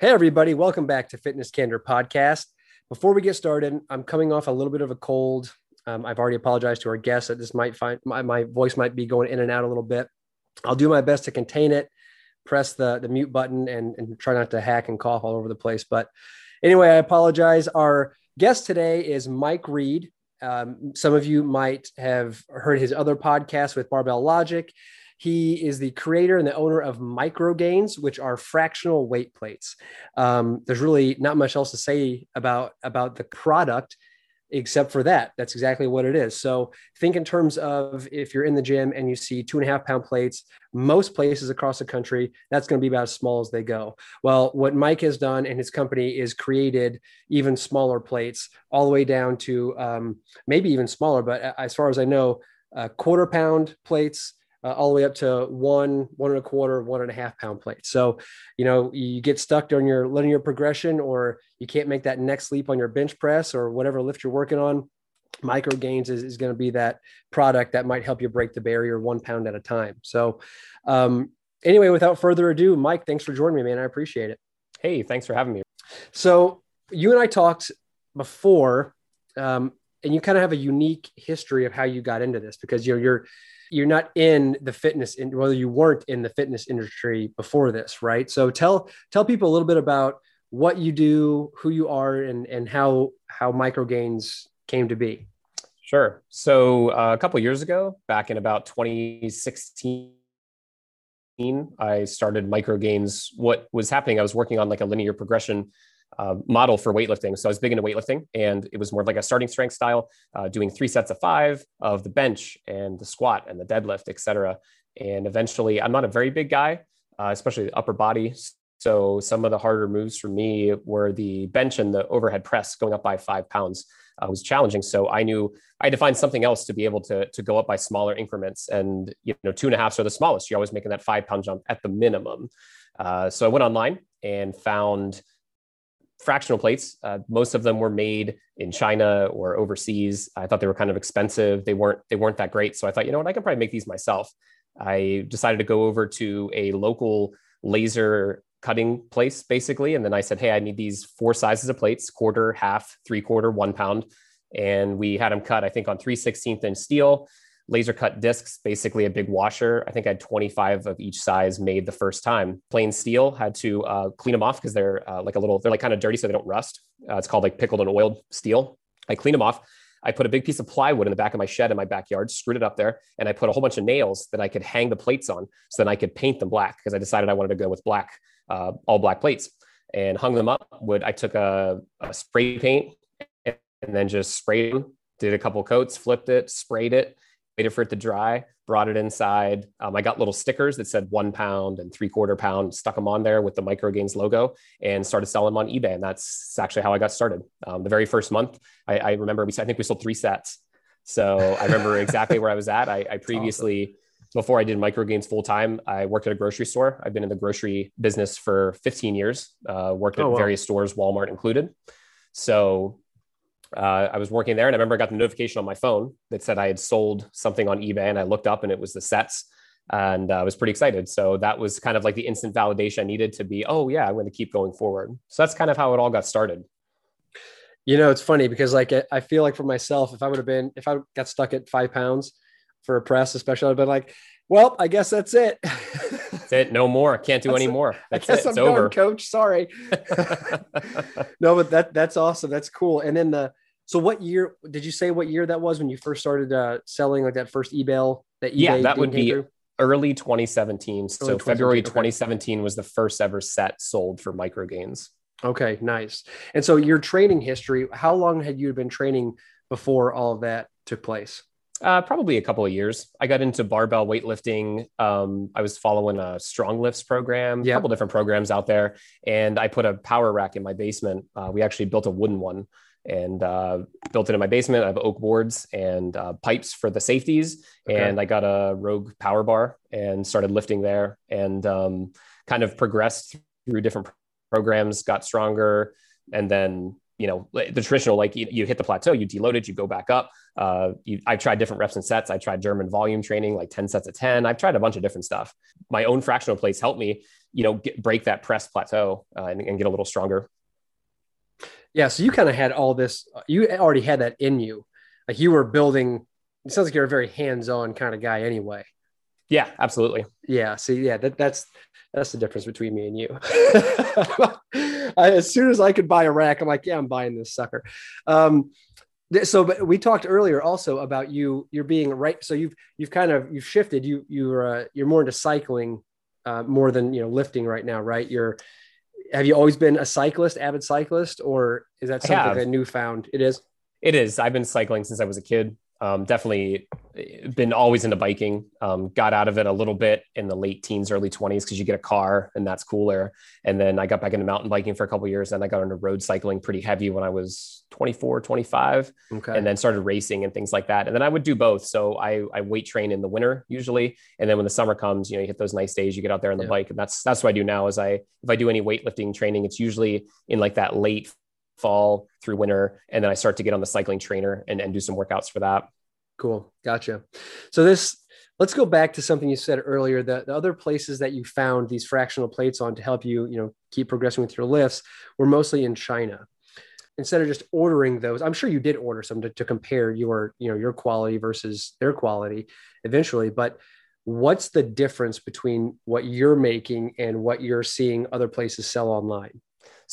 Hey, everybody, welcome back to Fitness Candor Podcast. Before we get started, I'm coming off a little bit of a cold. Um, I've already apologized to our guests that this might find my, my voice might be going in and out a little bit. I'll do my best to contain it, press the, the mute button, and, and try not to hack and cough all over the place. But anyway, I apologize. Our guest today is Mike Reed. Um, some of you might have heard his other podcast with Barbell Logic. He is the creator and the owner of Microgainz, which are fractional weight plates. Um, there's really not much else to say about about the product except for that. That's exactly what it is. So think in terms of if you're in the gym and you see two and a half pound plates, most places across the country, that's going to be about as small as they go. Well, what Mike has done and his company is created even smaller plates, all the way down to um, maybe even smaller, but as far as I know, uh, quarter pound plates uh, all the way up to one, one and a quarter, one and a half pound plate. So, you know, you get stuck during your linear progression, or you can't make that next leap on your bench press or whatever lift you're working on. Microgainz is, is going to be that product that might help you break the barrier one pound at a time. So, um, anyway, without further ado, Mike, thanks for joining me, man. I appreciate it. Hey, thanks for having me. So, you and I talked before, um, and you kind of have a unique history of how you got into this because you know you're you're not in the fitness in whether you weren't in the fitness industry before this right? So tell tell people a little bit about what you do who you are and and how how Microgainz came to be. Sure. So uh, a couple years ago back in about 2016 i started Microgainz what was happening i was working on like a linear progression uh, model for weightlifting. So I was big into weightlifting, and it was more like a starting strength style, uh, doing three sets of five of the bench and the squat and the deadlift, etc. And eventually, I'm not a very big guy, uh, especially the upper body. So some of the harder moves for me were the bench and the overhead press, going up by five pounds. Uh, was challenging. So I knew I had to find something else to be able to, to go up by smaller increments. And you know, two and a half are the smallest. You're always making that five pound jump at the minimum. Uh, so I went online and found fractional plates. Uh, most of them were made in China or overseas. I thought they were kind of expensive. They weren't they weren't that great. So I thought, you know what, I can probably make these myself. I decided to go over to a local laser cutting place basically, and then I said, hey, I need these four sizes of plates: quarter, half, three quarter, one pound. And we had them cut, I think, on 3 16th inch steel laser cut discs, basically a big washer. I think I had 25 of each size made the first time. Plain steel, had to uh, clean them off because they're uh, like a little, they're like kind of dirty so they don't rust. Uh, it's called like pickled and oiled steel. I clean them off. I put a big piece of plywood in the back of my shed in my backyard, screwed it up there, and I put a whole bunch of nails that I could hang the plates on so then I could paint them black because I decided I wanted to go with black, uh, all black plates and hung them up. Would I took a, a spray paint and then just sprayed them, did a couple coats, flipped it, sprayed it, waited for it to dry, brought it inside. Um, I got little stickers that said one pound and three quarter pound, stuck them on there with the Microgainz logo and started selling them on eBay. And that's actually how I got started. Um, the very first month, I, I, remember we, I think we sold three sets. So I remember exactly where I was at. I, I previously, awesome. before I did Microgainz full time, I worked at a grocery store. I've been in the grocery business for 15 years, uh, worked at oh, wow. various stores, Walmart included. So uh, I was working there and I remember I got the notification on my phone that said I had sold something on eBay and I looked up and it was the sets and uh, I was pretty excited. So that was kind of like the instant validation I needed to be, oh yeah, I'm going to keep going forward. So that's kind of how it all got started. You know, it's funny because like I feel like for myself, if I would have been, if I got stuck at five pounds for a press, especially, I'd been like, well, I guess that's it. that's it. No more. Can't do that's any more. That's I guess it. I'm it's done, over. coach. Sorry. no, but that that's awesome. That's cool. And then the so what year did you say what year that was when you first started uh, selling like that first eBay that eBay Yeah, that would be through? early 2017. Early so 2017, February 2017 okay. was the first ever set sold for micro gainz. Okay, nice. And so your training history, how long had you been training before all of that took place? Uh, probably a couple of years. I got into barbell weightlifting. Um, I was following a StrongLifts program, yep. a couple different programs out there, and I put a power rack in my basement. Uh, we actually built a wooden one and uh, built it in my basement. I have oak boards and uh, pipes for the safeties, okay. and I got a Rogue power bar and started lifting there, and um, kind of progressed through different programs, got stronger, and then you know the traditional like you, you hit the plateau you deload it you go back up. Uh, you, i've tried different reps and sets. I tried german volume training like 10 sets of 10 i've tried a bunch of different stuff. My own fractional plates helped me you know get, break that press plateau uh, and, and get a little stronger yeah so you kind of had all this you already had that in you like you were building it sounds like you're a very hands-on kind of guy anyway yeah absolutely yeah see yeah that, that's that's the difference between me and you. I, as soon as I could buy a rack, I'm like, yeah, I'm buying this sucker. Um, so, but we talked earlier also about you. You're being right. So you've you've kind of you've shifted. You you're uh, you're more into cycling uh, more than you know lifting right now, right? You're have you always been a cyclist, avid cyclist, or is that something a newfound? It is. It is. I've been cycling since I was a kid um, definitely been always into biking. Um, got out of it a little bit in the late teens, early 20s because you get a car and that's cooler. And then I got back into mountain biking for a couple years. And I got into road cycling pretty heavy when I was 24, 25, okay. and then started racing and things like that. And then I would do both. So I, I weight train in the winter usually, and then when the summer comes, you know, you hit those nice days, you get out there on the yeah. bike, and that's that's what I do now. Is I if I do any weightlifting training, it's usually in like that late fall through winter. And then I start to get on the cycling trainer and, and do some workouts for that. Cool. Gotcha. So this, let's go back to something you said earlier, the, the other places that you found these fractional plates on to help you, you know, keep progressing with your lifts were mostly in China. Instead of just ordering those, I'm sure you did order some to, to compare your, you know, your quality versus their quality eventually, but what's the difference between what you're making and what you're seeing other places sell online?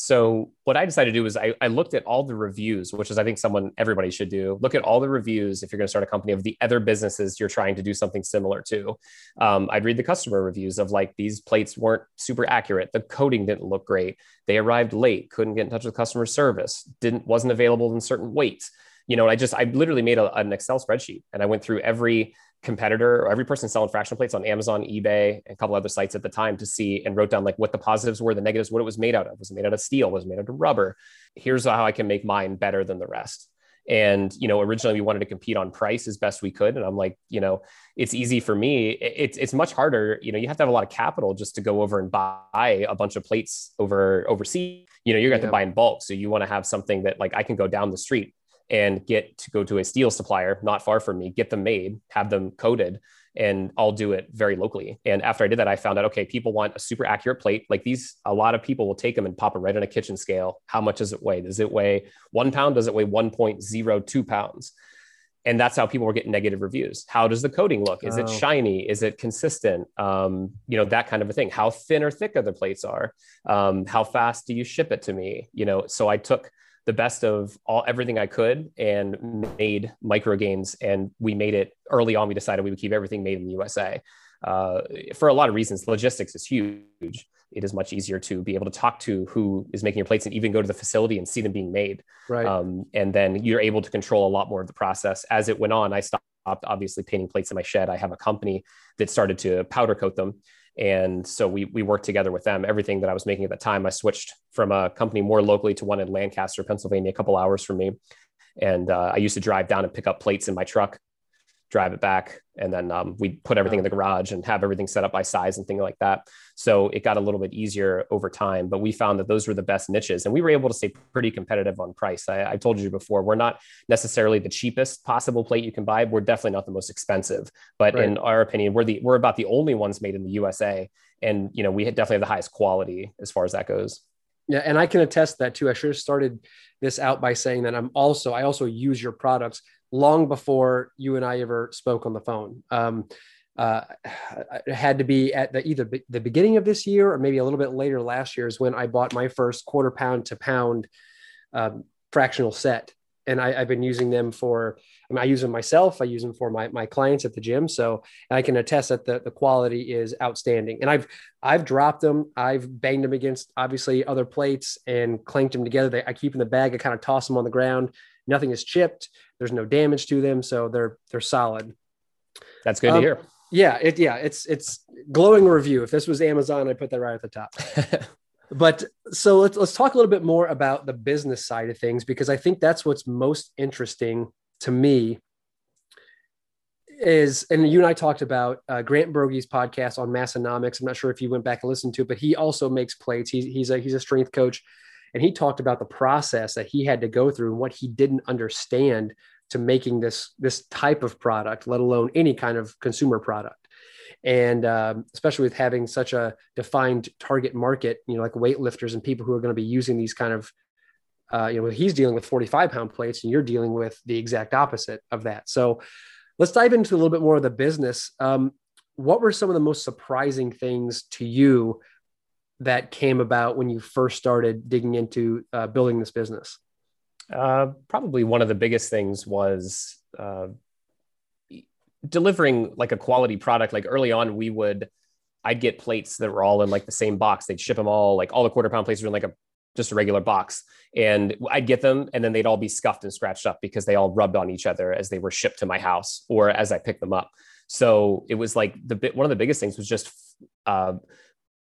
So what I decided to do was I, I, looked at all the reviews, which is I think someone everybody should do. Look at all the reviews if you're going to start a company of the other businesses you're trying to do something similar to. Um, I'd read the customer reviews of like these plates weren't super accurate, the coating didn't look great, they arrived late, couldn't get in touch with customer service, didn't wasn't available in certain weights. You know, I just I literally made a, an Excel spreadsheet and I went through every competitor or every person selling fractional plates on Amazon, eBay, and a couple other sites at the time to see and wrote down like what the positives were, the negatives, what it was made out of. Was it made out of steel? Was it made out of rubber? Here's how I can make mine better than the rest. And you know, originally we wanted to compete on price as best we could, and I'm like, you know, it's easy for me. It's it's much harder. You know, you have to have a lot of capital just to go over and buy a bunch of plates over overseas. You know, you're going to, to buy in bulk, so you want to have something that like I can go down the street and get to go to a steel supplier not far from me, get them made, have them coated, and I'll do it very locally. And after I did that, I found out okay, people want a super accurate plate. Like these, a lot of people will take them and pop it right on a kitchen scale. How much does it weigh? Does it weigh one pound? Does it weigh 1.02 pounds? And that's how people were getting negative reviews. How does the coating look? Is oh. it shiny? Is it consistent? Um, you know, that kind of a thing. How thin or thick are the plates are? Um, how fast do you ship it to me? You know, so I took the best of all everything I could and made micro gainz. And we made it early on. We decided we would keep everything made in the USA uh, for a lot of reasons. Logistics is huge. It is much easier to be able to talk to who is making your plates and even go to the facility and see them being made. Right. Um, and then you're able to control a lot more of the process. As it went on, I stopped obviously painting plates in my shed. I have a company that started to powder coat them and so we we worked together with them. Everything that I was making at the time, I switched from a company more locally to one in Lancaster, Pennsylvania, a couple hours from me. And uh, I used to drive down and pick up plates in my truck drive it back, and then um, we put everything in the garage and have everything set up by size and things like that. So it got a little bit easier over time, but we found that those were the best niches, and we were able to stay pretty competitive on price. I, I told you before, we're not necessarily the cheapest possible plate you can buy. We're definitely not the most expensive, but right. in our opinion, we're the we're about the only ones made in the USA, and you know we definitely have the highest quality as far as that goes. Yeah, and I can attest that too. I should have started this out by saying that I'm also I also use your products long before you and I ever spoke on the phone. Um, uh, it had to be at the either be, the beginning of this year or maybe a little bit later last year is when I bought my first quarter pound to pound um, fractional set, and I, have been using them for. I mean, I use them myself. I use them for my my clients at the gym, so I can attest that the the quality is outstanding. And I've I've dropped them. I've banged them against obviously other plates and clanked them together. They, I keep in the bag. I kind of toss them on the ground. Nothing is chipped. There's no damage to them, so they're they're solid. That's good um, to hear. Yeah, it yeah, it's it's glowing review. If this was Amazon, I put that right at the top. but so let's let's talk a little bit more about the business side of things because I think that's what's most interesting to me is and you and I talked about uh, Grant Broggi's podcast on Massenomics. I'm not sure if you went back and listened to it, but he also makes plates. He's he's a he's a strength coach, and he talked about the process that he had to go through and what he didn't understand to making this this type of product, let alone any kind of consumer product. And um, especially with having such a defined target market, you know, like weightlifters and people who are going to be using these kind of, uh, you know, he's dealing with 45 pound plates and you're dealing with the exact opposite of that. So let's dive into a little bit more of the business. Um, what were some of the most surprising things to you that came about when you first started digging into uh, building this business? Uh, probably one of the biggest things was uh, delivering like a quality product. Like early on, we would, I'd get plates that were all in like the same box. They'd ship them all, like all the quarter pound plates were in like a just a regular box. And I'd get them and then they'd all be scuffed and scratched up because they all rubbed on each other as they were shipped to my house or as I picked them up. So it was like the bit one of the biggest things was just uh,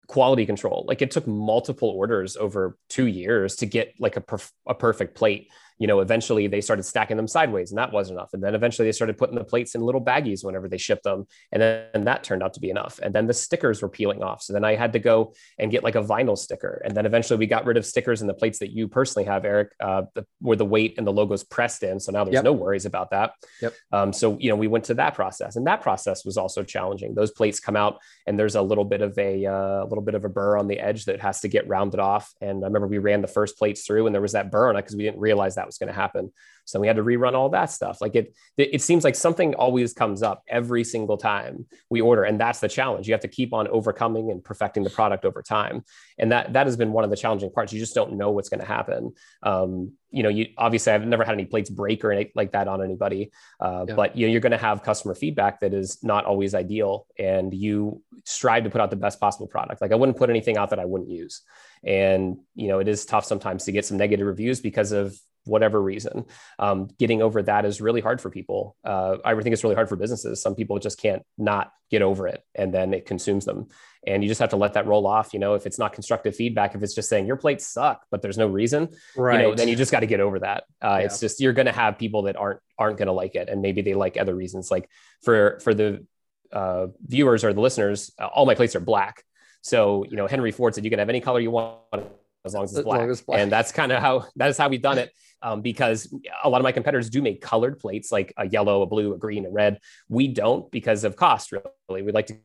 quality control. Like it took multiple orders over two years to get like a, perf- a perfect plate you know, eventually they started stacking them sideways and that wasn't enough. And then eventually they started putting the plates in little baggies whenever they shipped them. And then that turned out to be enough. And then the stickers were peeling off. So then I had to go and get like a vinyl sticker. And then eventually we got rid of stickers and the plates that you personally have, Eric, uh, the, where the weight and the logos pressed in. So now there's yep. no worries about that. Yep. Um, so, you know, we went to that process and that process was also challenging. Those plates come out and there's a little bit of a, uh, little bit of a burr on the edge that has to get rounded off. And I remember we ran the first plates through and there was that burr on it because we didn't realize that was going to happen. So we had to rerun all that stuff. Like it, it seems like something always comes up every single time we order, and that's the challenge. You have to keep on overcoming and perfecting the product over time, and that that has been one of the challenging parts. You just don't know what's going to happen. Um, you know, you obviously I've never had any plates break or anything like that on anybody, uh, yeah. but you know, you're going to have customer feedback that is not always ideal, and you strive to put out the best possible product. Like I wouldn't put anything out that I wouldn't use, and you know, it is tough sometimes to get some negative reviews because of whatever reason. Um, getting over that is really hard for people. Uh, I think it's really hard for businesses. Some people just can't not get over it, and then it consumes them. And you just have to let that roll off. You know, if it's not constructive feedback, if it's just saying your plates suck, but there's no reason, right? You know, then you just got to get over that. Uh, yeah. It's just you're going to have people that aren't aren't going to like it, and maybe they like other reasons. Like for for the uh, viewers or the listeners, uh, all my plates are black. So you know, Henry Ford said you can have any color you want as long as it's black. As black. And that's kind of how that is how we've done it. Um, because a lot of my competitors do make colored plates like a yellow, a blue, a green, a red. We don't because of cost. Really, We'd like to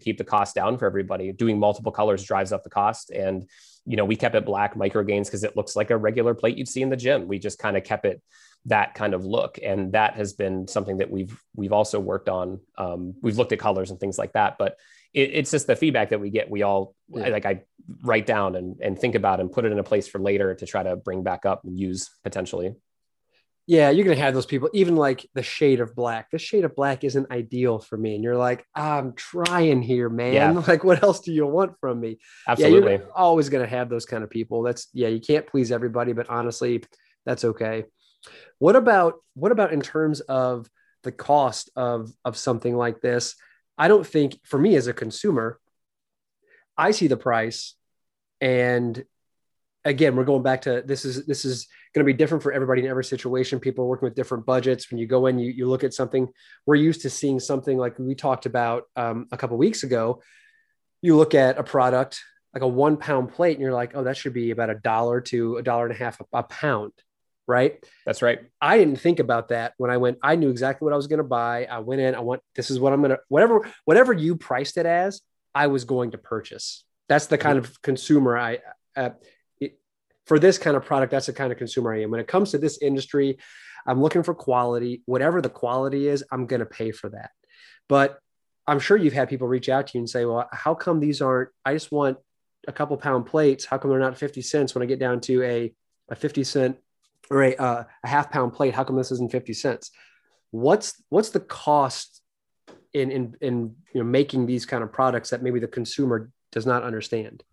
keep the cost down for everybody. Doing multiple colors drives up the cost, and you know we kept it black micro gainz because it looks like a regular plate you'd see in the gym. We just kind of kept it that kind of look, and that has been something that we've we've also worked on. Um, we've looked at colors and things like that, but it, it's just the feedback that we get. We all yeah. like I write down and, and think about and put it in a place for later to try to bring back up and use potentially. Yeah, you're gonna have those people, even like the shade of black. The shade of black isn't ideal for me. And you're like, I'm trying here, man. Yeah. Like, what else do you want from me? Absolutely. Yeah, you're always gonna have those kind of people. That's yeah, you can't please everybody, but honestly, that's okay. What about what about in terms of the cost of of something like this? I don't think for me as a consumer, I see the price and again, we're going back to this is this is going to be different for everybody in every situation. People are working with different budgets. When you go in, you, you look at something. We're used to seeing something like we talked about um, a couple weeks ago. You look at a product like a one pound plate, and you're like, oh, that should be about a dollar to a dollar and a half a, a pound right? That's right. I didn't think about that when I went. I knew exactly what I was going to buy. I went in. I want this is what I'm going to whatever whatever you priced it as. I was going to purchase. That's the kind of consumer I. Uh, it, for this kind of product, that's the kind of consumer I am. When it comes to this industry, I'm looking for quality. Whatever the quality is, I'm going to pay for that. But I'm sure you've had people reach out to you and say, "Well, how come these aren't? I just want a couple pound plates. How come they're not 50 cents when I get down to a a 50 cent or a, uh, a half pound plate how come this isn't 50 cents? What's what's the cost in in in you know making these kind of products that maybe the consumer does not understand?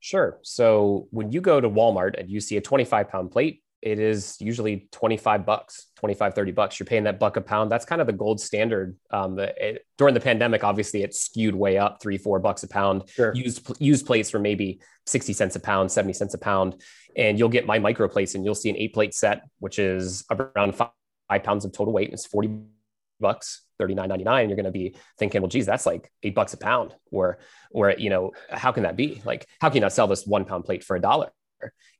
Sure. So when you go to walmart and you see a 25 pound plate it is usually 25 bucks 25 30 bucks. You're paying that buck a pound. That's kind of the gold standard um, it, during the pandemic obviously it skewed way up three four bucks a pound. Sure. used used plates for maybe 60 cents a pound 70 cents a pound and you'll get my micro plates and you'll see an eight plate set which is around five, five pounds of total weight and it's 40 bucks 39.99 you're going to be thinking well geez that's like eight bucks a pound. Or or you know how can that be? Like how can you not sell this one pound plate for a dollar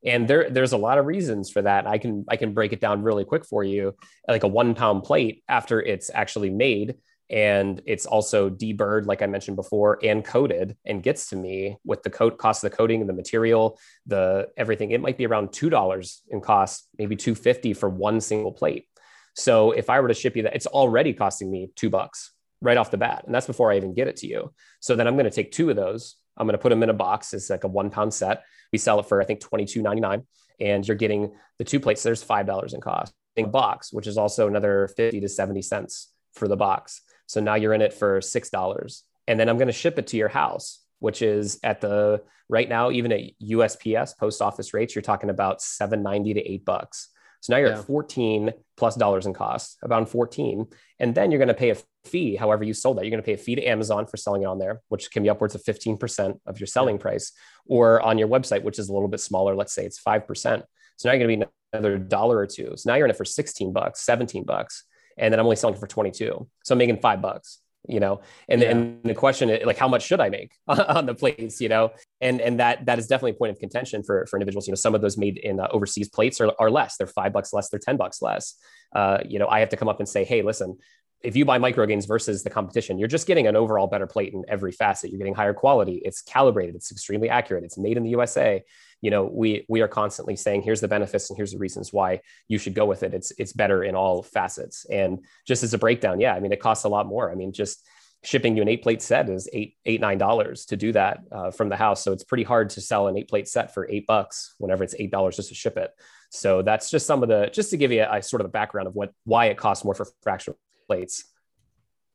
And there, there's a lot of reasons for that. I can I can break it down really quick for you. Like a one pound plate after it's actually made and it's also deburred like i mentioned before and coated and gets to me with the coat cost of the coating and the material the everything it might be around $2 in cost maybe 250 for one single plate so if i were to ship you that it's already costing me two bucks right off the bat and that's before i even get it to you so then i'm going to take two of those i'm going to put them in a box. It's like a one pound set. We sell it for i think 22.99 and you're getting the two plates. There's five dollars in cost. In a box which is also another 50 to 70 cents for the box. So now you're in it for $6. And then I'm going to ship it to your house, which is at the right now, even at USPS post office rates, you're talking about 790 to eight bucks. So now you're yeah. at 14 plus dollars in cost, about 14. And then you're going to pay a fee, however you sold that. You're going to pay a fee to Amazon for selling it on there, which can be upwards of 15% of your selling yeah. price, or on your website, which is a little bit smaller. Let's say it's 5%. So now you're going to be another dollar or two. So now you're in it for 16 bucks, 17 bucks and then I'm only selling for 22. So I'm making five bucks, you know, and, yeah. and the question is like, how much should I make on the plates, you know? And, and that, that is definitely a point of contention for, for individuals. You know, some of those made in uh, overseas plates are, are less, they're five bucks less, they're 10 bucks less. Uh, you know, I have to come up and say, Hey, listen, if you buy Microgainz versus the competition, you're just getting an overall better plate in every facet. You're getting higher quality. It's calibrated. It's extremely accurate. It's made in the USA you know we we are constantly saying here's the benefits and here's the reasons why you should go with it it's it's better in all facets and just as a breakdown yeah i mean it costs a lot more i mean just shipping you an eight plate set is eight eight nine dollars to do that uh, from the house so it's pretty hard to sell an eight plate set for eight bucks whenever it's eight dollars just to ship it so that's just some of the just to give you a, a sort of a background of what why it costs more for fractional plates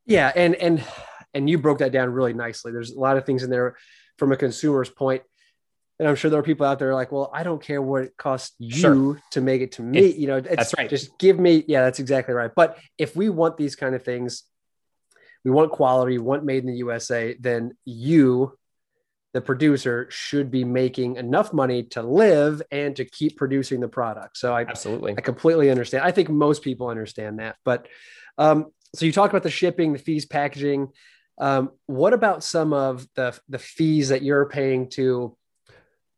yeah and and and you broke that down really nicely there's a lot of things in there from a consumer's point and I'm sure there are people out there like, well, I don't care what it costs you sure. to make it to me. You know, that's right. Just give me, yeah, that's exactly right. But if we want these kind of things, we want quality, we want made in the USA, then you, the producer, should be making enough money to live and to keep producing the product. So I absolutely, I completely understand. I think most people understand that. But um, so you talked about the shipping, the fees, packaging. Um, what about some of the the fees that you're paying to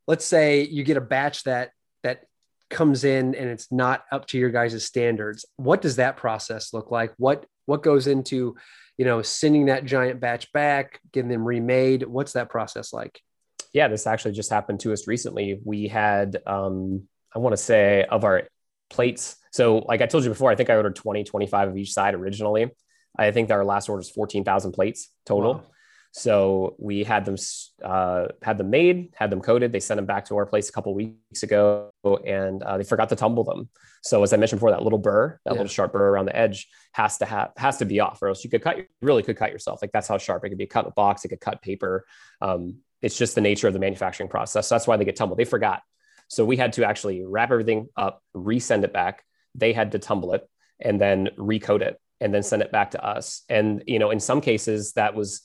let's say you get a batch that that comes in and it's not up to your guys' standards? What does that process look like? What what goes into you know sending that giant batch back getting them remade? What's that process like? Yeah this actually just happened to us recently. We had um i want to say of our plates so like i told you before i think i ordered 20 25 of each side originally i think our last order is 14000 plates total wow. So we had them uh, had them made, had them coated. They sent them back to our place a couple weeks ago, and uh, they forgot to tumble them. So as I mentioned before, that little burr, that yeah. little sharp burr around the edge, has to have has to be off, or else you could cut. You really could cut yourself. Like that's how sharp it could be. Cut a box, it could cut paper. Um, it's just the nature of the manufacturing process. So that's why they get tumbled. They forgot. So we had to actually wrap everything up, resend it back. They had to tumble it and then recode it and then send it back to us. And you know, in some cases, that was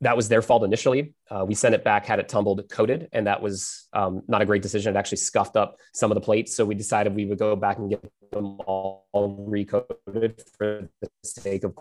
that was their fault initially. Uh, we sent it back, had it tumbled, coated, and that was um, not a great decision. It actually scuffed up some of the plates. So we decided we would go back and get them all recoded for the sake of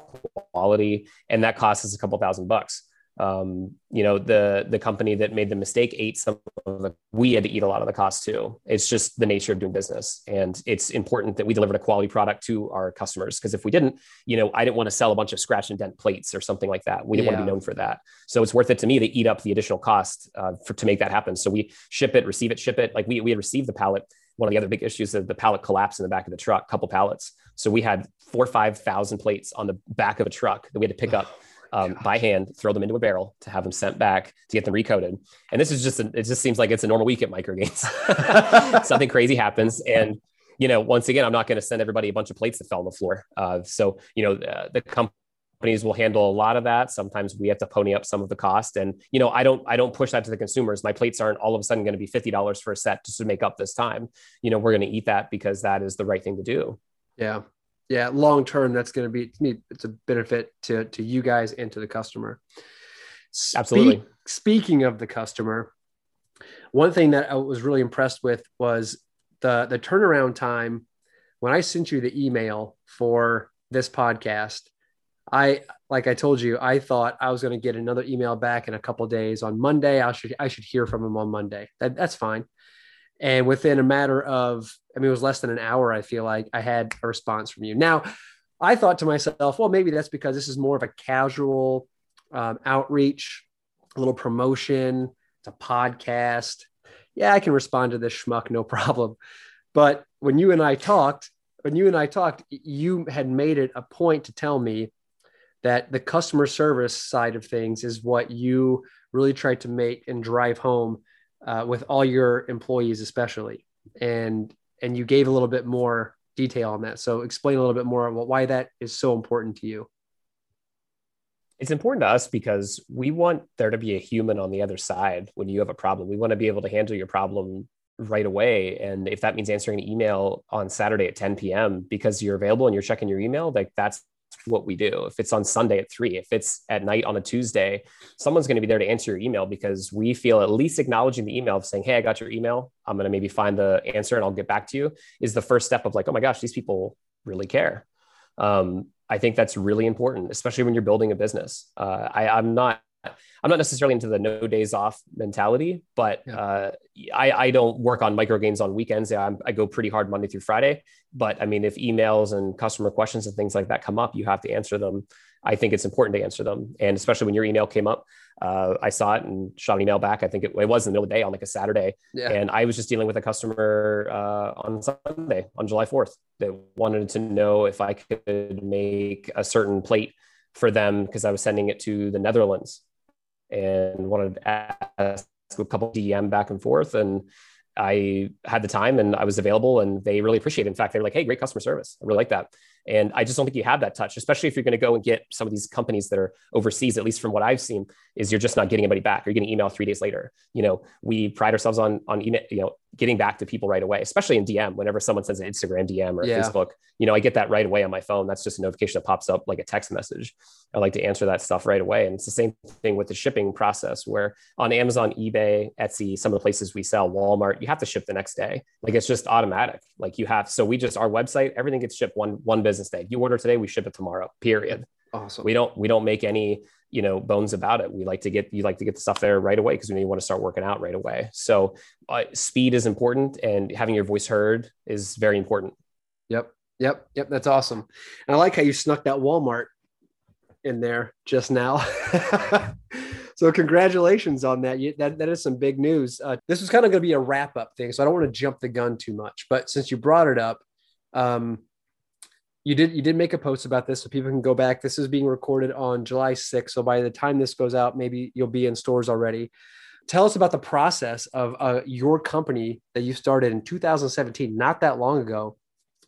quality. And that cost us a couple thousand bucks um, you know the the company that made the mistake ate some of the we had to eat a lot of the cost too. It's just the nature of doing business. And it's important that we delivered a quality product to our customers. Because if we didn't you know i didn't want to sell a bunch of scratch and dent plates or something like that. We didn't yeah. want to be known for that. So it's worth it to me to eat up the additional cost uh, for to make that happen. So we ship it receive it ship it. Like we, we had received the pallet. One of the other big issues is the pallet collapsed in the back of the truck couple pallets. So we had four or five thousand plates on the back of a truck that we had to pick up um, by hand, throw them into a barrel to have them sent back to get them recoded. And this is just, a, it just seems like it's a normal week at Microgainz. Something crazy happens. And, you know, once again, I'm not going to send everybody a bunch of plates that fell on the floor. Uh, so, you know, uh, the companies will handle a lot of that. Sometimes we have to pony up some of the cost. And, you know, I don't, I don't push that to the consumers. My plates aren't all of a sudden going to be $50 for a set just to make up this time. You know, we're going to eat that because that is the right thing to do. Yeah yeah, long term, that's going to be it's a benefit to to you guys and to the customer. Absolutely. speaking of the customer, one thing that I was really impressed with was the the turnaround time when I sent you the email for this podcast. I like I told you, I thought I was going to get another email back in a couple days on Monday. I should I should hear from him on Monday. That, that's fine. And within a matter of, I mean, it was less than an hour, I feel like I had a response from you. Now, I thought to myself, well, maybe that's because this is more of a casual um, outreach, a little promotion, it's a podcast. Yeah, I can respond to this schmuck, no problem. But when you and I talked, when you and I talked, you had made it a point to tell me that the customer service side of things is what you really tried to make and drive home uh, with all your employees, especially. And and you gave a little bit more detail on that. So explain a little bit more about why that is so important to you. It's important to us because we want there to be a human on the other side when you have a problem. We want to be able to handle your problem right away. And if that means answering an email on Saturday at 10 p.m. because you're available and you're checking your email, like that's what we do. If it's on Sunday at three, if it's at night on a Tuesday, someone's going to be there to answer your email because we feel at least acknowledging the email of saying, Hey, I got your email. I'm going to maybe find the answer and I'll get back to you is the first step of like, oh my gosh, these people really care. Um, I think that's really important, especially when you're building a business. Uh, I, I'm not I'm not necessarily into the no days off mentality, but yeah. uh, I, I don't work on micro gainz on weekends. Yeah, I'm, i go pretty hard Monday through Friday. But I mean, if emails and customer questions and things like that come up, you have to answer them. I think it's important to answer them. And especially when your email came up, uh, I saw it and shot an email back. I think it, it, was in the middle of the day on like a Saturday. Yeah. And I was just dealing with a customer uh, on Sunday, on July 4th, that wanted to know if I could make a certain plate for them because I was sending it to the Netherlands and wanted to ask a couple DM back and forth. And I had the time and I was available and they really appreciate it. In fact, they're like, hey, great customer service. I really like that. And I just don't think you have that touch, especially if you're going to go and get some of these companies that are overseas, at least from what I've seen, is you're just not getting anybody back. You're getting email three days later. You know, we pride ourselves on on email, you know, getting back to people right away, especially in DM. Whenever someone sends an Instagram DM or yeah. Facebook, you know, I get that right away on my phone. That's just a notification that pops up like a text message. I like to answer that stuff right away. And it's the same thing with the shipping process where on Amazon, eBay, Etsy, some of the places we sell, Walmart, you have to ship the next day. Like it's just automatic. Like you have, so we just, our website, everything gets shipped one, one business day. You order today, we ship it tomorrow, period. Awesome. We don't, we don't make any, you know, bones about it. We like to get, you like to get the stuff there right away because you want to start working out right away. So uh, speed is important and having your voice heard is very important. Yep. Yep. Yep. That's awesome. And I like how you snuck that Walmart in there just now. so congratulations on that. You, that that is some big news. Uh, this was kind of going to be a wrap up thing, so I don't want to jump the gun too much. But since you brought it up, um, you did you did make a post about this, so people can go back. This is being recorded on July 6th, so by the time this goes out, maybe you'll be in stores already. Tell us about the process of uh, your company that you started in 2017, not that long ago,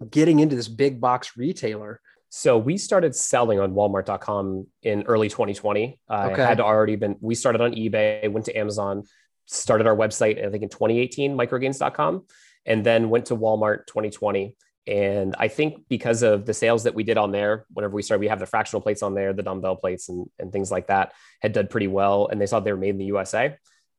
getting into this big box retailer so we started selling on Walmart.com in early 2020. I okay. had already been. We started on eBay, went to Amazon, started our website. I think in 2018, microgainz.com, and then went to Walmart 2020. And I think because of the sales that we did on there, whenever we started, we have the fractional plates on there, the dumbbell plates, and, and things like that had done pretty well. And they saw they were made in the USA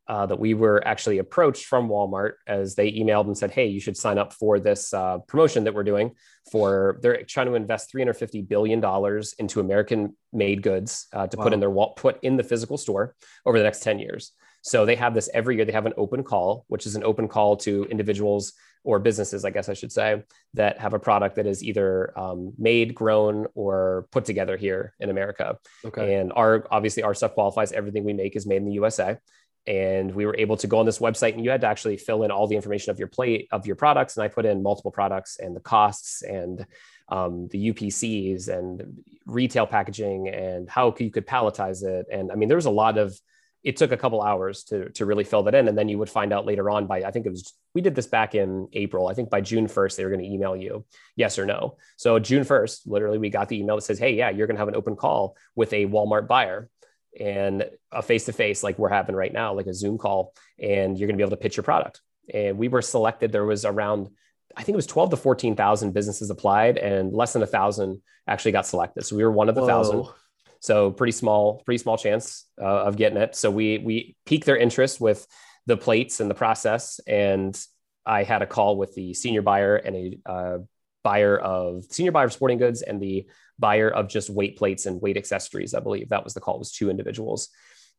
uh, that we were actually approached from Walmart as they emailed and said, "Hey, you should sign up for this uh, promotion that we're doing for." They're trying to invest 350 billion dollars into American-made goods uh, to wow. put in their wall, put in the physical store over the next 10 years. So they have this every year. They have an open call, which is an open call to individuals or businesses, I guess I should say, that have a product that is either um, made, grown, or put together here in America. Okay. And our obviously our stuff qualifies. Everything we make is made in the USA and we were able to go on this website and you had to actually fill in all the information of your plate of your products and i put in multiple products and the costs and um, the upcs and retail packaging and how you could palletize it and i mean there was a lot of it took a couple hours to, to really fill that in and then you would find out later on by i think it was we did this back in april i think by june 1st they were going to email you yes or no so june 1st literally we got the email that says hey yeah you're going to have an open call with a walmart buyer and a face to face like we're having right now, like a Zoom call, and you're going to be able to pitch your product. And we were selected. There was around, I think it was 12 to 14,000 businesses applied, and less than a thousand actually got selected. So we were one of the thousand. So pretty small, pretty small chance uh, of getting it. So we we piqued their interest with the plates and the process, and I had a call with the senior buyer and a uh, buyer of senior buyer of sporting goods and the buyer of just weight plates and weight accessories. I believe that was the call. It was two individuals,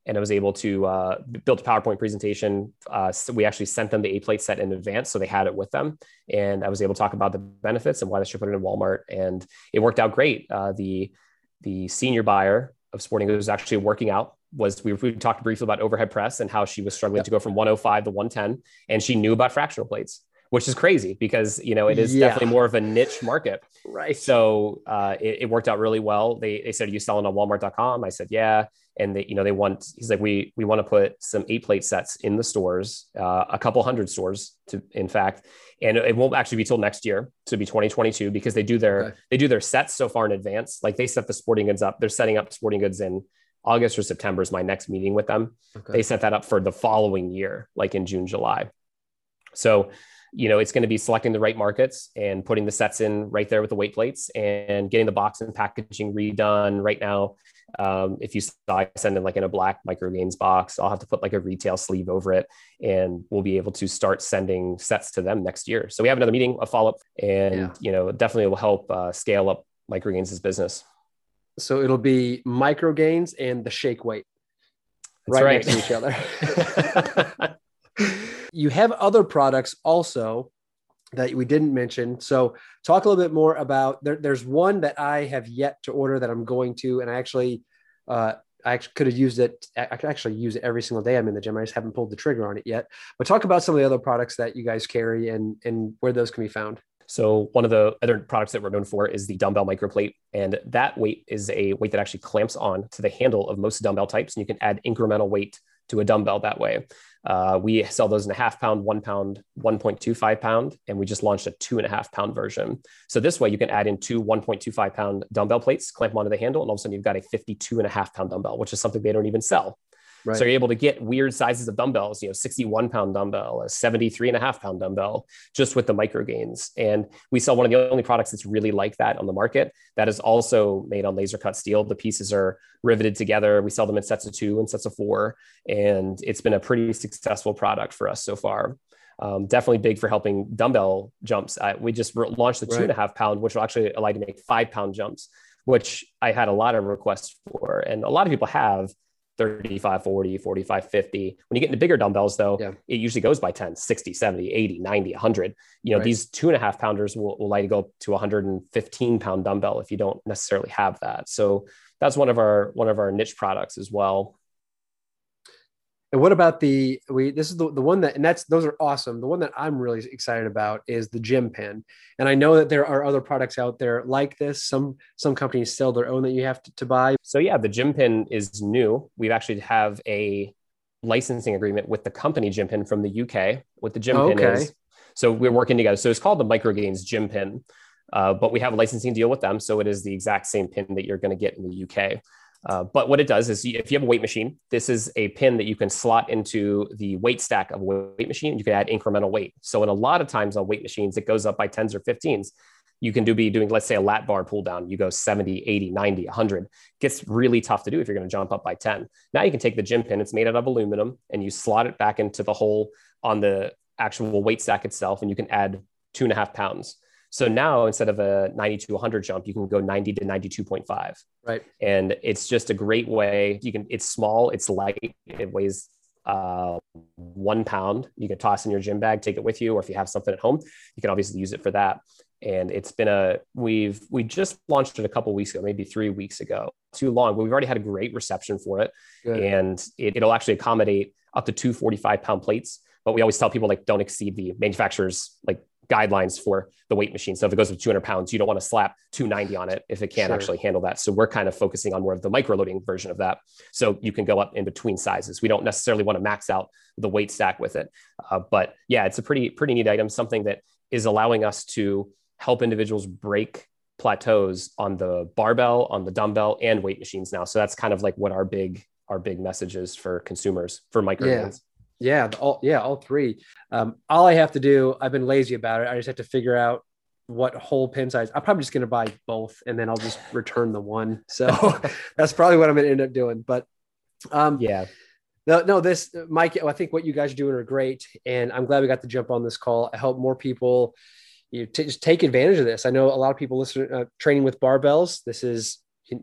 and I was able to uh, build a PowerPoint presentation. Uh, so we actually sent them the A plate set in advance, so they had it with them, and I was able to talk about the benefits and why they should put it in Walmart, and it worked out great. Uh, the the senior buyer of Sporting Goods was actually working out. Was we, we talked briefly about overhead press and how she was struggling to go from 105 to 110, and she knew about fractional plates which is crazy because you know it is yeah. definitely more of a niche market. Right. So uh, it, it, worked out really well. They they said, "Are you selling on Walmart.com?" I said, "Yeah." And they you know they want he's like we we want to put some eight plate sets in the stores, uh, a couple hundred stores to in fact, and it won't actually be till next year to be 2022 because they do their okay. they do their sets so far in advance. Like they set the sporting goods up. They're setting up sporting goods in August or September is my next meeting with them. Okay. They set that up for the following year, like in June, July. So you know, it's going to be selecting the right markets and putting the sets in right there with the weight plates and getting the box and packaging redone right now. Um, if you saw, I send in like in a black micro gainz box, I'll have to put like a retail sleeve over it and we'll be able to start sending sets to them next year. So we have another meeting, a follow up, and, yeah. you know, definitely will help uh, scale up micro gainz' business. So it'll be micro gainz and the shake weight right, right, next to each other. you have other products also that we didn't mention. So talk a little bit more about there, there's one that I have yet to order that I'm going to, and I actually, uh, I actually could have used it. I could actually use it every single day I'm in the gym. I just haven't pulled the trigger on it yet. But talk about some of the other products that you guys carry and and where those can be found. So one of the other products that we're known for is the dumbbell microplate, and that weight is a weight that actually clamps on to the handle of most dumbbell types, and you can add incremental weight to a dumbbell that way. Uh, we sell those in a half pound, one pound, 1.25 pound, and we just launched a two and a half pound version. So this way you can add in two 1.25 pound dumbbell plates, clamp them onto the handle, and all of a sudden you've got a 52 and a half pound dumbbell, which is something they don't even sell. Right. So you're able to get weird sizes of dumbbells, you know, 61 pound dumbbell, a 73 and a half pound dumbbell, just with the micro gainz. And we sell one of the only products that's really like that on the market. That is also made on laser cut steel. The pieces are riveted together. We sell them in sets of two and sets of four. And it's been a pretty successful product for us so far. Um, definitely big for helping dumbbell jumps. Uh, we just re- launched the two right. and a half pound, which will actually allow you to make five pound jumps, which I had a lot of requests for. And a lot of people have 35, 40, 45, 50. When you get into bigger dumbbells, though, yeah. it usually goes by 10, 60, 70, 80, 90, 100. You know, right. these two and a half pounders will, will to go to 115 pound dumbbell if you don't necessarily have that. So that's one of our one of our niche products as well. And what about the we this is the, the one that and that's those are awesome. The one that I'm really excited about is the gym pin. And I know that there are other products out there like this. Some some companies sell their own that you have to, to buy. So yeah, the gym pin is new. We actually have a licensing agreement with the company gym pin from the UK. What the gym okay. pin is. So we're working together. So it's called the Microgainz gym pin. Uh, but we have a licensing deal with them. So it is the exact same pin that you're going to get in the UK. Uh, but what it does is if you have a weight machine, this is a pin that you can slot into the weight stack of a weight machine. You can add incremental weight. So in a lot of times on weight machines, it goes up by 10s or 15s. You can do be doing, let's say a lat bar pull down. You go 70, 80, 90, 100. Gets really tough to do if you're going to jump up by 10. Now you can take the gym pin, it's made out of aluminum, and you slot it back into the hole on the actual weight stack itself, and you can add two and a half pounds. So now instead of a 90 to 100 jump, you can go 90 to 92.5. Right. And it's just a great way. You can, it's small, it's light, it weighs uh, one pound. You can toss in your gym bag, take it with you, or if you have something at home, you can obviously use it for that. And it's been a we've we just launched it a couple weeks ago, maybe three weeks ago. Too long, but we've already had a great reception for it, Good. and it, it'll actually accommodate up to two 45 pound plates. But we always tell people like don't exceed the manufacturer's like guidelines for the weight machine. So if it goes to 200 pounds, you don't want to slap 290 on it if it can't sure. actually handle that. So we're kind of focusing on more of the micro loading version of that. So you can go up in between sizes. We don't necessarily want to max out the weight stack with it. Uh, but yeah, it's a pretty, pretty neat item, something that is allowing us to help individuals break plateaus on the barbell, on the dumbbell and weight machines now. So that's kind of like what our big, our big message is for consumers for micro yeah. Yeah, all yeah, all three. Um, all I have to do, I've been lazy about it. I just have to figure out what hole pin size. I'm probably just going to buy both, and then I'll just return the one. So that's probably what I'm going to end up doing. But um, yeah, no, no, this Mike. I think what you guys are doing are great, and I'm glad we got to jump on this call. I hope more people you t- just take advantage of this. I know a lot of people listen uh, training with barbells. This is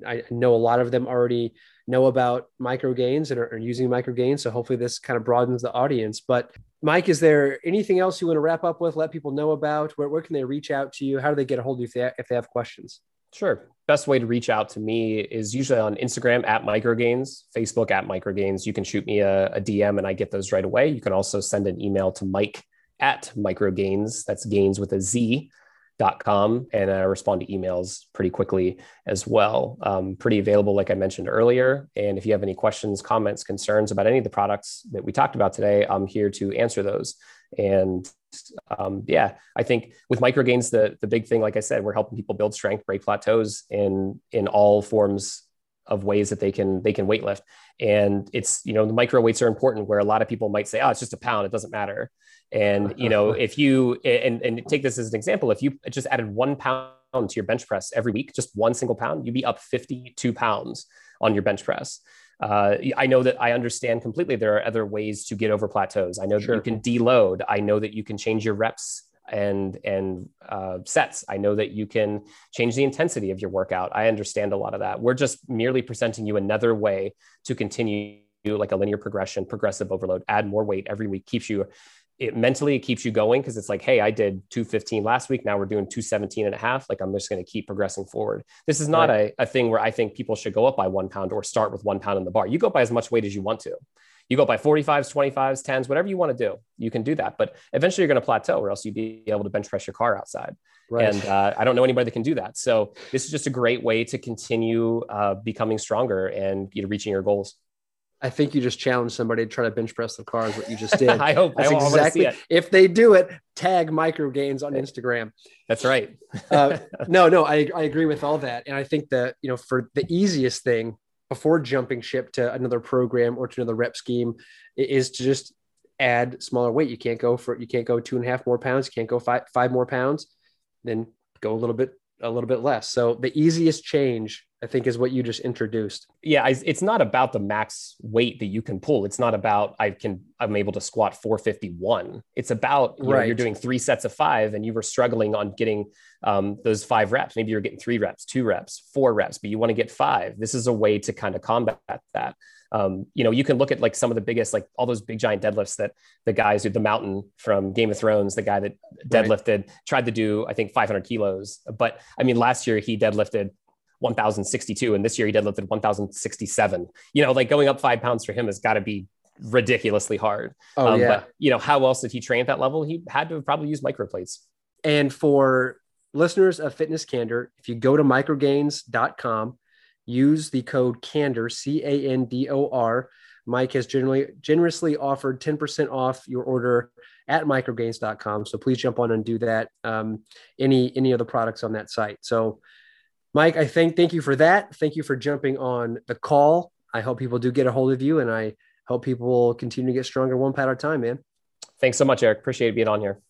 I know a lot of them already know about micro gainz and are, are using micro gainz. So hopefully this kind of broadens the audience. But Mike, is there anything else you want to wrap up with? Let people know about where, where can they reach out to you? How do they get a hold of you if they, if they have questions? Sure. Best way to reach out to me is usually on Instagram at microgainz, Facebook at microgainz. You can shoot me a, a DM and I get those right away. You can also send an email to Mike at microgainz. That's gains with a Z com and I respond to emails pretty quickly as well. Um, pretty available, like I mentioned earlier. And if you have any questions, comments, concerns about any of the products that we talked about today, I'm here to answer those. And um, yeah, I think with microgainz, the the big thing, like I said, we're helping people build strength, break plateaus in in all forms of ways that they can they can weight lift. And it's you know the micro weights are important. Where a lot of people might say, oh, it's just a pound, it doesn't matter. And you know, if you and and take this as an example, if you just added one pound to your bench press every week, just one single pound, you'd be up 52 pounds on your bench press. Uh, I know that I understand completely there are other ways to get over plateaus. I know sure. that you can deload. I know that you can change your reps and and uh, sets. I know that you can change the intensity of your workout. I understand a lot of that. We're just merely presenting you another way to continue like a linear progression, progressive overload, add more weight every week, keeps you it mentally it keeps you going because it's like hey i did 215 last week now we're doing 217 and a half like i'm just going to keep progressing forward this is not right. a, a thing where i think people should go up by one pound or start with one pound in the bar you go up by as much weight as you want to you go by 45s 25s 10s whatever you want to do you can do that but eventually you're going to plateau or else you'd be able to bench press your car outside right. and uh, i don't know anybody that can do that so this is just a great way to continue uh, becoming stronger and you know reaching your goals I think you just challenged somebody to try to bench press the car is what you just did. I hope that's I exactly. If they do it, tag micro gainz on Instagram. That's right. uh, no, no, I, I agree with all that, and I think that you know for the easiest thing before jumping ship to another program or to another rep scheme is to just add smaller weight. You can't go for you can't go two and a half more pounds. You can't go five five more pounds. Then go a little bit a little bit less. So the easiest change I think is what you just introduced. Yeah, it's not about the max weight that you can pull. It's not about I can I'm able to squat 451. It's about you right. know, you're doing three sets of five and you were struggling on getting um, those five reps. Maybe you're getting three reps, two reps, four reps, but you want to get five. This is a way to kind of combat that. Um, you know, you can look at like some of the biggest, like all those big giant deadlifts that the guys who the mountain from Game of Thrones, the guy that deadlifted, right. tried to do, I think 500 kilos. But I mean, last year he deadlifted 1062 and this year he deadlifted 1067 you know like going up five pounds for him has got to be ridiculously hard. Oh, um, yeah. but you know how else did he train at that level? He had to probably use microplates. And for listeners of fitness candor if you go to microgainz.com use the code candor c-a-n-d-o-r mike has generally generously offered 10% off your order at microgainz.com so please jump on and do that um, any any of the products on that site. So Mike, I think thank you for that. Thank you for jumping on the call. I hope people do get a hold of you, and I hope people will continue to get stronger one pat at a time, man. Thanks so much, Eric. Appreciate being on here.